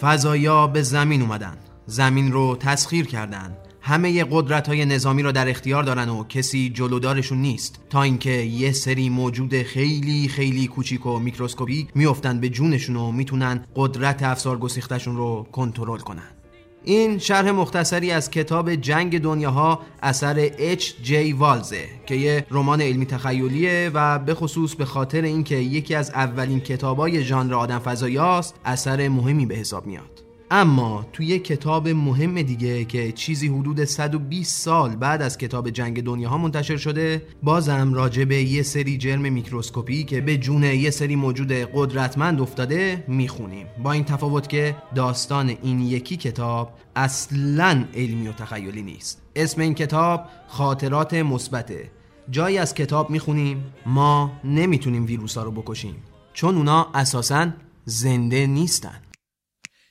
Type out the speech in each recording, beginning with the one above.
فضایا به زمین اومدن. زمین رو تسخیر کردن. همه قدرت های نظامی رو در اختیار دارن و کسی جلودارشون نیست. تا اینکه یه سری موجود خیلی خیلی کوچیک و میکروسکوپیک میافتن به جونشون و می‌تونن قدرت افسار گسیختشون رو کنترل کنن. این شرح مختصری از کتاب جنگ دنیاها اثر اچ جی ولزه که یه رمان علمی تخیلیه و به خصوص به خاطر اینکه یکی از اولین کتابای ژانر آدم فضایاست اثر مهمی به حساب میاد. اما توی یه کتاب مهم دیگه که چیزی حدود 120 سال بعد از کتاب جنگ دنیاها منتشر شده بازم راجع به یه سری جرم میکروسکوپی که به جون یه سری موجود قدرتمند افتاده می‌خونیم. با این تفاوت که داستان این یکی کتاب اصلا علمی و تخیلی نیست. اسم این کتاب خاطرات مثبته. جایی از کتاب می‌خونیم ما نمی‌تونیم ویروس ها رو بکشیم چون اونا اساسا زنده نیستن.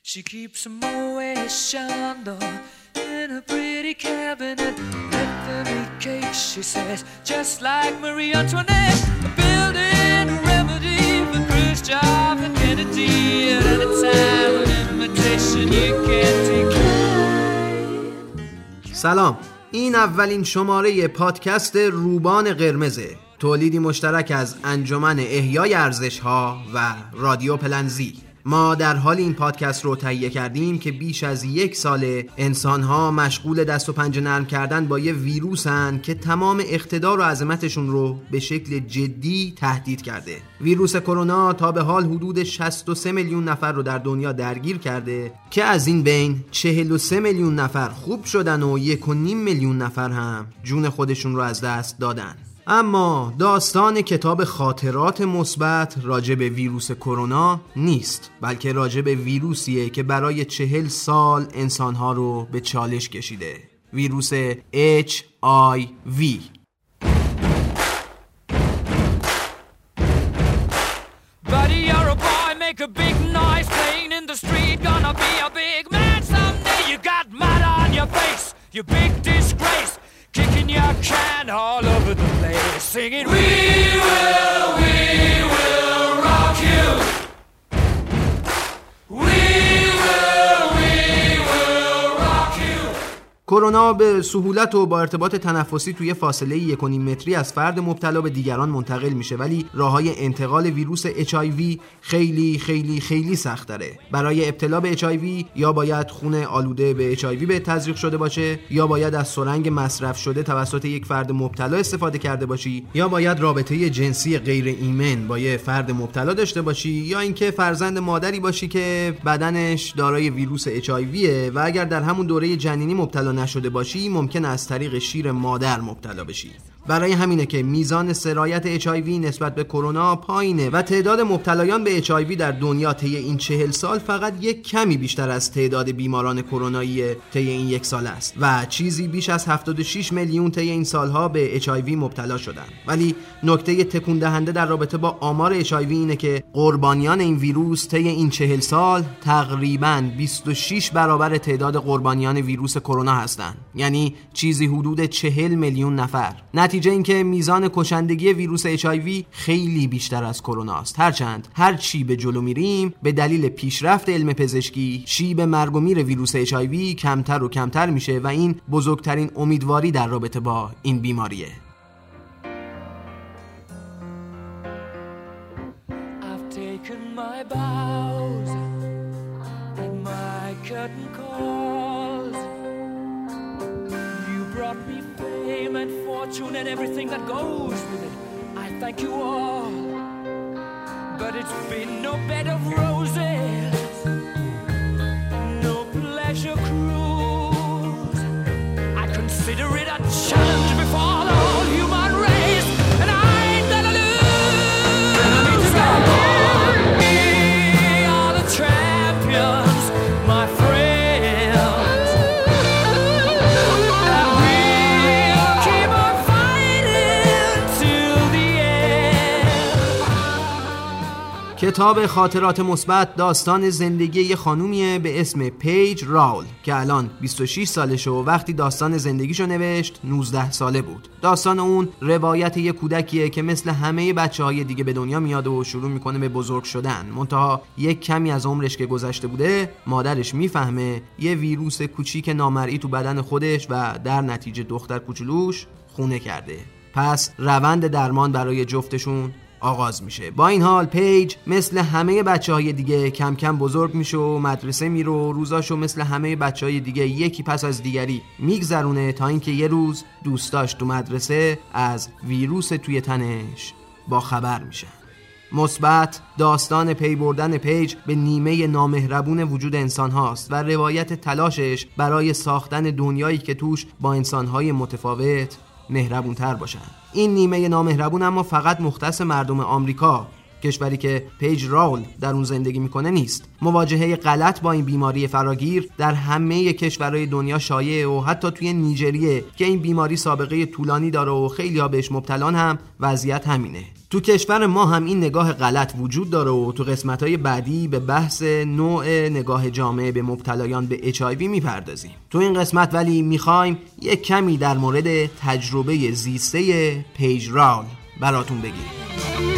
She keeps a Moet Chandon in a pretty cabinet. Bethany cake, she says, just like Marie Antoinette. Building a remedy for Khrushchev and Kennedy at any time an invitation you can't decline. سلام این اولین شماره پادکست روبان قرمزه تولیدی مشترک از انجمن احیای ارزش ها و رادیو پلنزی ما در حال این پادکست رو تهیه کردیم که بیش از یک سال انسان ها مشغول دست و پنجه نرم کردن با یه ویروسن که تمام اقتدار و عظمتشون رو به شکل جدی تهدید کرده. ویروس کرونا تا به حال حدود 63 میلیون نفر رو در دنیا درگیر کرده که از این بین 43 میلیون نفر خوب شدن و 1.5 میلیون نفر هم جون خودشون رو از دست دادن. اما داستان کتاب خاطرات مثبت راجع به ویروس کرونا نیست بلکه راجع به ویروسیه که برای چهل سال انسانها رو به چالش کشیده. ویروس HIV singing, We کرونا به سهولت و با ارتباط تنفسی توی فاصله یک متری از فرد مبتلا به دیگران منتقل میشه. ولی راه های انتقال ویروس HIV خیلی خیلی خیلی سخت داره. برای ابتلا به HIV یا باید خون آلوده به HIV به تزریق شده باشه یا باید از سرنگ مصرف شده توسط یک فرد مبتلا استفاده کرده باشی یا باید رابطه جنسی غیر ایمن با یه فرد مبتلا داشته باشی یا اینکه فرزند مادری باشی که بدنش دارای ویروس HIV و اگر در همون دوره جنینی مبتلا نشده باشی ممکن از طریق شیر مادر مبتلا بشی. برای همینه که میزان سرایت HIV نسبت به کرونا پایینه و تعداد مبتلایان به HIV در دنیا طی این چهل سال فقط یک کمی بیشتر از تعداد بیماران کرونایی طی این یک سال است و چیزی بیش از 76 میلیون طی این سالها به HIV مبتلا شدن. ولی نکته تکون دهنده در رابطه با آمار HIV اینه که قربانیان این ویروس طی این چهل سال تقریبا 26 برابر تعداد قربانیان ویروس کرونا هستند یعنی چیزی حدود 40 میلیون نفر. نتیجه اینکه میزان کشندگی ویروس HIV خیلی بیشتر از کرونا است. هرچند هر چی به جلو میریم به دلیل پیشرفت علم پزشکی شیب مرگ و میر ویروس HIV کمتر و کمتر میشه و این بزرگترین امیدواری در رابطه با این بیماریه. Fortune and everything that goes with it. I thank you all. But it's been no bed of roses, no pleasure cruise. I consider it a challenge کتاب خاطرات مثبت داستان زندگی یه خانومیه به اسم پیج راول که الان 26 سالشه و وقتی داستان زندگیشو نوشت 19 ساله بود. داستان اون روایت یه کودکیه که مثل همه بچه های دیگه به دنیا میاد و شروع می‌کنه به بزرگ شدن. منتها یک کمی از عمرش که گذشته بوده مادرش می‌فهمه یه ویروس کوچیک نامرئی تو بدن خودش و در نتیجه دختر کوچولوش خونه کرده. پس روند درمان برای جفتشون آغاز میشه. با این حال پیج مثل همه بچه های دیگه کم کم بزرگ میشه و مدرسه میره و روزاشو مثل همه بچه های دیگه یکی پس از دیگری میگذرونه تا اینکه یه روز دوستاش تو مدرسه از ویروس توی تنش با خبر میشن. مثبت داستان پی بردن پیج به نیمه نامهربون وجود انسان هاست و روایت تلاشش برای ساختن دنیایی که توش با انسان های متفاوت مهربون تر باشن. این نیمه نامهربون اما فقط مختص مردم آمریکا کشوری که پیج راول در اون زندگی می‌کنه نیست. مواجهه غلط با این بیماری فراگیر در همه کشورهای دنیا شایع و حتی توی نیجریه که این بیماری سابقه طولانی داره و خیلی ها بهش مبتلان هم وضعیت همینه. تو کشور ما هم این نگاه غلط وجود داره و تو قسمت های بعدی به بحث نوع نگاه جامعه به مبتلایان به HIV می‌پردازیم. تو این قسمت ولی می‌خوایم یک کمی در مورد تجربه زیسته پیج راول براتون بگیریم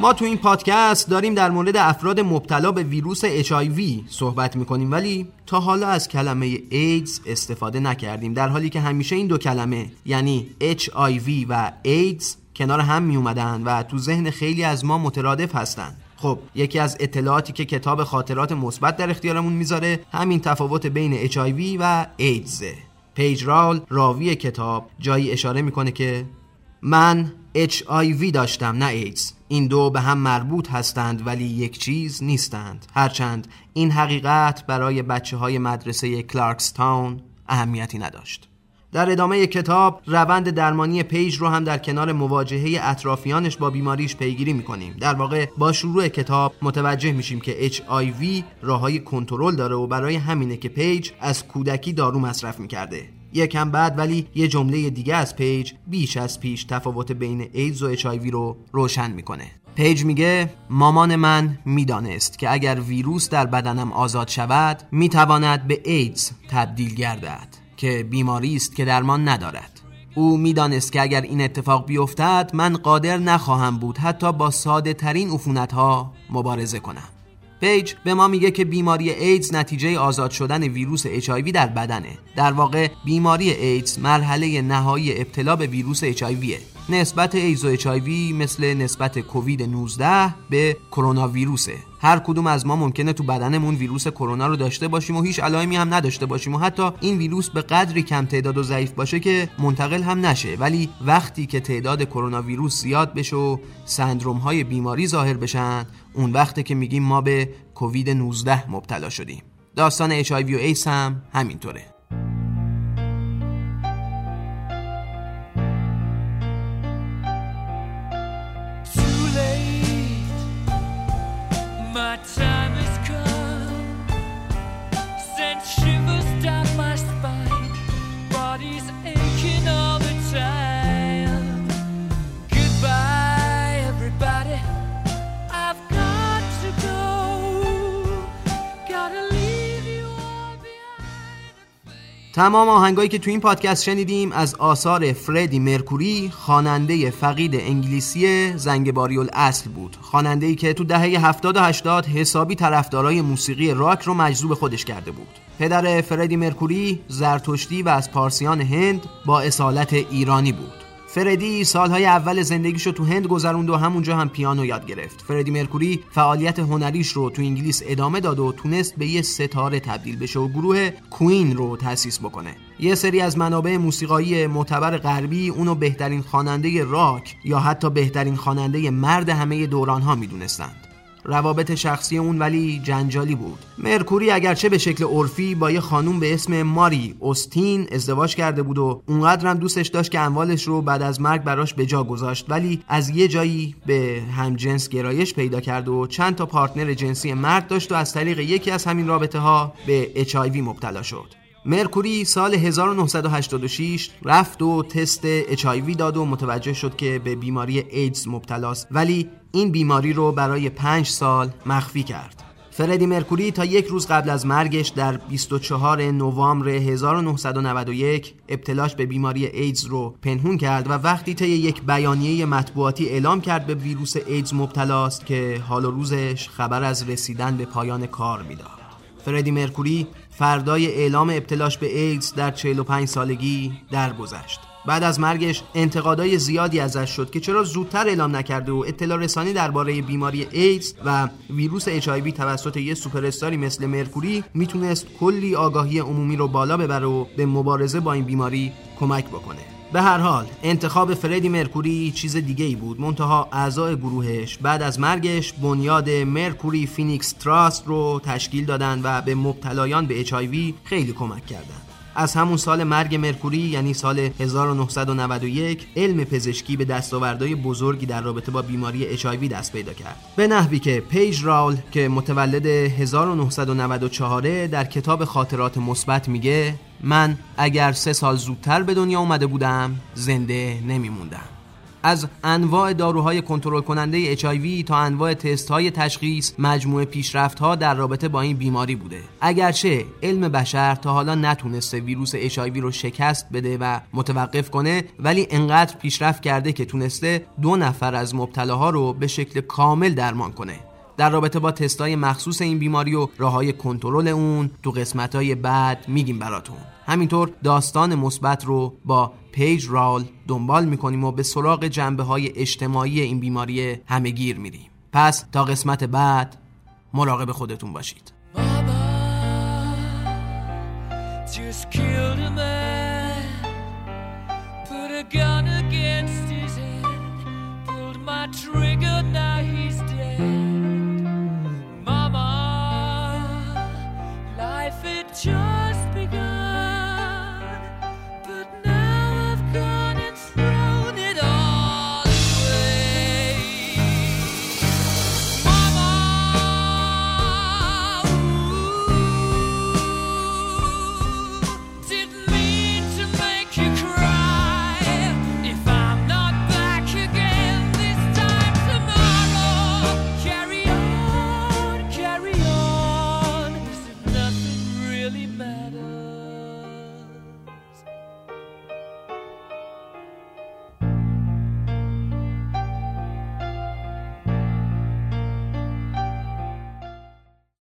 ما تو این پادکست داریم در مورد افراد مبتلا به ویروس HIV صحبت می‌کنیم ولی تا حالا از کلمه ایدز استفاده نکردیم. در حالی که همیشه این دو کلمه یعنی HIV و ایدز کنار هم می اومدن و تو ذهن خیلی از ما مترادف هستند. خب یکی از اطلاعاتی که کتاب خاطرات مثبت در اختیارمون می‌ذاره همین تفاوت بین HIV و ایدزه پیج رال راوی کتاب جایی اشاره می‌کنه که من HIV داشتم نه ایدز این دو به هم مربوط هستند ولی یک چیز نیستند. هرچند این حقیقت برای بچه های مدرسه کلارکستاون اهمیتی نداشت. در ادامه کتاب روند درمانی پیج رو هم در کنار مواجهه اطرافیانش با بیماریش پیگیری می‌کنیم. در واقع با شروع کتاب متوجه میشیم که HIV راههای کنترل داره و برای همینه که پیج از کودکی دارو مصرف می‌کرده. یکم بعد ولی یه جمله دیگه از پیج بیش از پیش تفاوت بین ایدز و HIV رو روشن می‌کنه. پیج میگه مامان من می‌دانست که اگر ویروس در بدنم آزاد شود می‌تواند به ایدز تبدیل گردد که بیماری است که درمان ندارد. او می‌دانست که اگر این اتفاق بیفتد من قادر نخواهم بود حتی با ساده ترین عفونت ها مبارزه کنم. پیج به ما میگه که بیماری ایدز نتیجه آزاد شدن ویروس HIV در بدنه. در واقع بیماری ایدز مرحله نهایی ابتلا به ویروس HIV ه نسبت ایدز و HIV مثل نسبت کووید 19 به کرونا ویروسه هر کدوم از ما ممکنه تو بدنمون ویروس کرونا رو داشته باشیم و هیچ علائمی هم نداشته باشیم و حتی این ویروس به قدری کم تعداد و ضعیف باشه که منتقل هم نشه. ولی وقتی که تعداد کرونا ویروس زیاد بشه و سندروم های بیماری ظاهر بشن اون وقته که میگیم ما به کووید 19 مبتلا شدیم. داستان HIV و ایس هم همینطوره. تمام آهنگایی که تو این پادکست شنیدیم از آثار فردی مرکوری خواننده فقید انگلیسی زنگباری الاصل بود. خواننده ای که تو دهه 70 و 80 حسابی طرفدارای موسیقی راک رو مجذوب خودش کرده بود. پدر فردی مرکوری زرتشتی و از پارسیان هند با اصالت ایرانی بود. فردی سالهای اول زندگیش رو تو هند گذروند و همونجا هم پیانو یاد گرفت. فردی مرکوری فعالیت هنریش رو تو انگلیس ادامه داد و تونست به یه ستاره تبدیل بشه و گروه کوین رو تأسیس بکنه. یه سری از منابع موسیقایی معتبر غربی اونو بهترین خواننده راک یا حتی بهترین خواننده مرد همه دوران ها می‌دونستند. روابط شخصی اون ولی جنجالی بود. مرکوری اگرچه به شکل عرفی با یه خانوم به اسم ماری اوستین ازدواج کرده بود و اونقدرم دوستش داشت که اموالش رو بعد از مرگ براش به جا گذاشت ولی از یه جایی به همجنس گرایش پیدا کرد و چند تا پارتنر جنسی مرد داشت و از طریق یکی از همین رابطه ها به HIV مبتلا شد. مرکوری سال 1986 رفت و تست HIV داد و متوجه شد که به بیماری ایدز مبتلاست. ولی این بیماری رو برای پنج سال مخفی کرد. فردی مرکوری تا یک روز قبل از مرگش در 24 نوامبر 1991 ابتلاش به بیماری ایدز رو پنهون کرد و وقتی طی یک بیانیه مطبوعاتی اعلام کرد به ویروس ایدز مبتلاست که حال و روزش خبر از رسیدن به پایان کار می‌داد. فردی مرکوری فردای اعلام ابتلاش به ایدز در 45 سالگی درگذشت. بعد از مرگش انتقادای زیادی ازش شد که چرا زودتر اعلام نکرده و اطلاع رسانی درباره بیماری ایدز و ویروس HIV توسط یه سوپراستار مثل مرکوری می‌تونست کلی آگاهی عمومی رو بالا ببره و به مبارزه با این بیماری کمک بکنه. به هر حال انتخاب فردی مرکوری چیز دیگه ای بود منتها اعضای گروهش بعد از مرگش بنیاد Mercury Phoenix Trust رو تشکیل دادن و به مبتلایان به HIV خیلی کمک کردند. از همون سال مرگ مرکوری یعنی سال 1991 علم پزشکی به دستاوردهای بزرگی در رابطه با بیماری HIV دست پیدا کرد. به نحوی که پیج راول که متولد 1994 در کتاب خاطرات مثبت میگه من اگر سه سال زودتر به دنیا اومده بودم زنده نمیموندم. از انواع داروهای کنترل کننده HIV تا انواع تست های تشخیص مجموعه پیشرفت ها در رابطه با این بیماری بوده. اگرچه علم بشر تا حالا نتونسته ویروس HIV رو شکست بده و متوقف کنه ولی انقدر پیشرفت کرده که تونسته دو نفر از مبتلاها رو به شکل کامل درمان کنه. در رابطه با تستای مخصوص این بیماری و راه های کنترل اون تو قسمت های بعد میگیم براتون. همینطور داستان مثبت رو با پیج رال دنبال می‌کنیم و به سراغ جنبه های اجتماعی این بیماری همهگیر میریم. پس تا قسمت بعد مراقب خودتون باشید. Trigger, now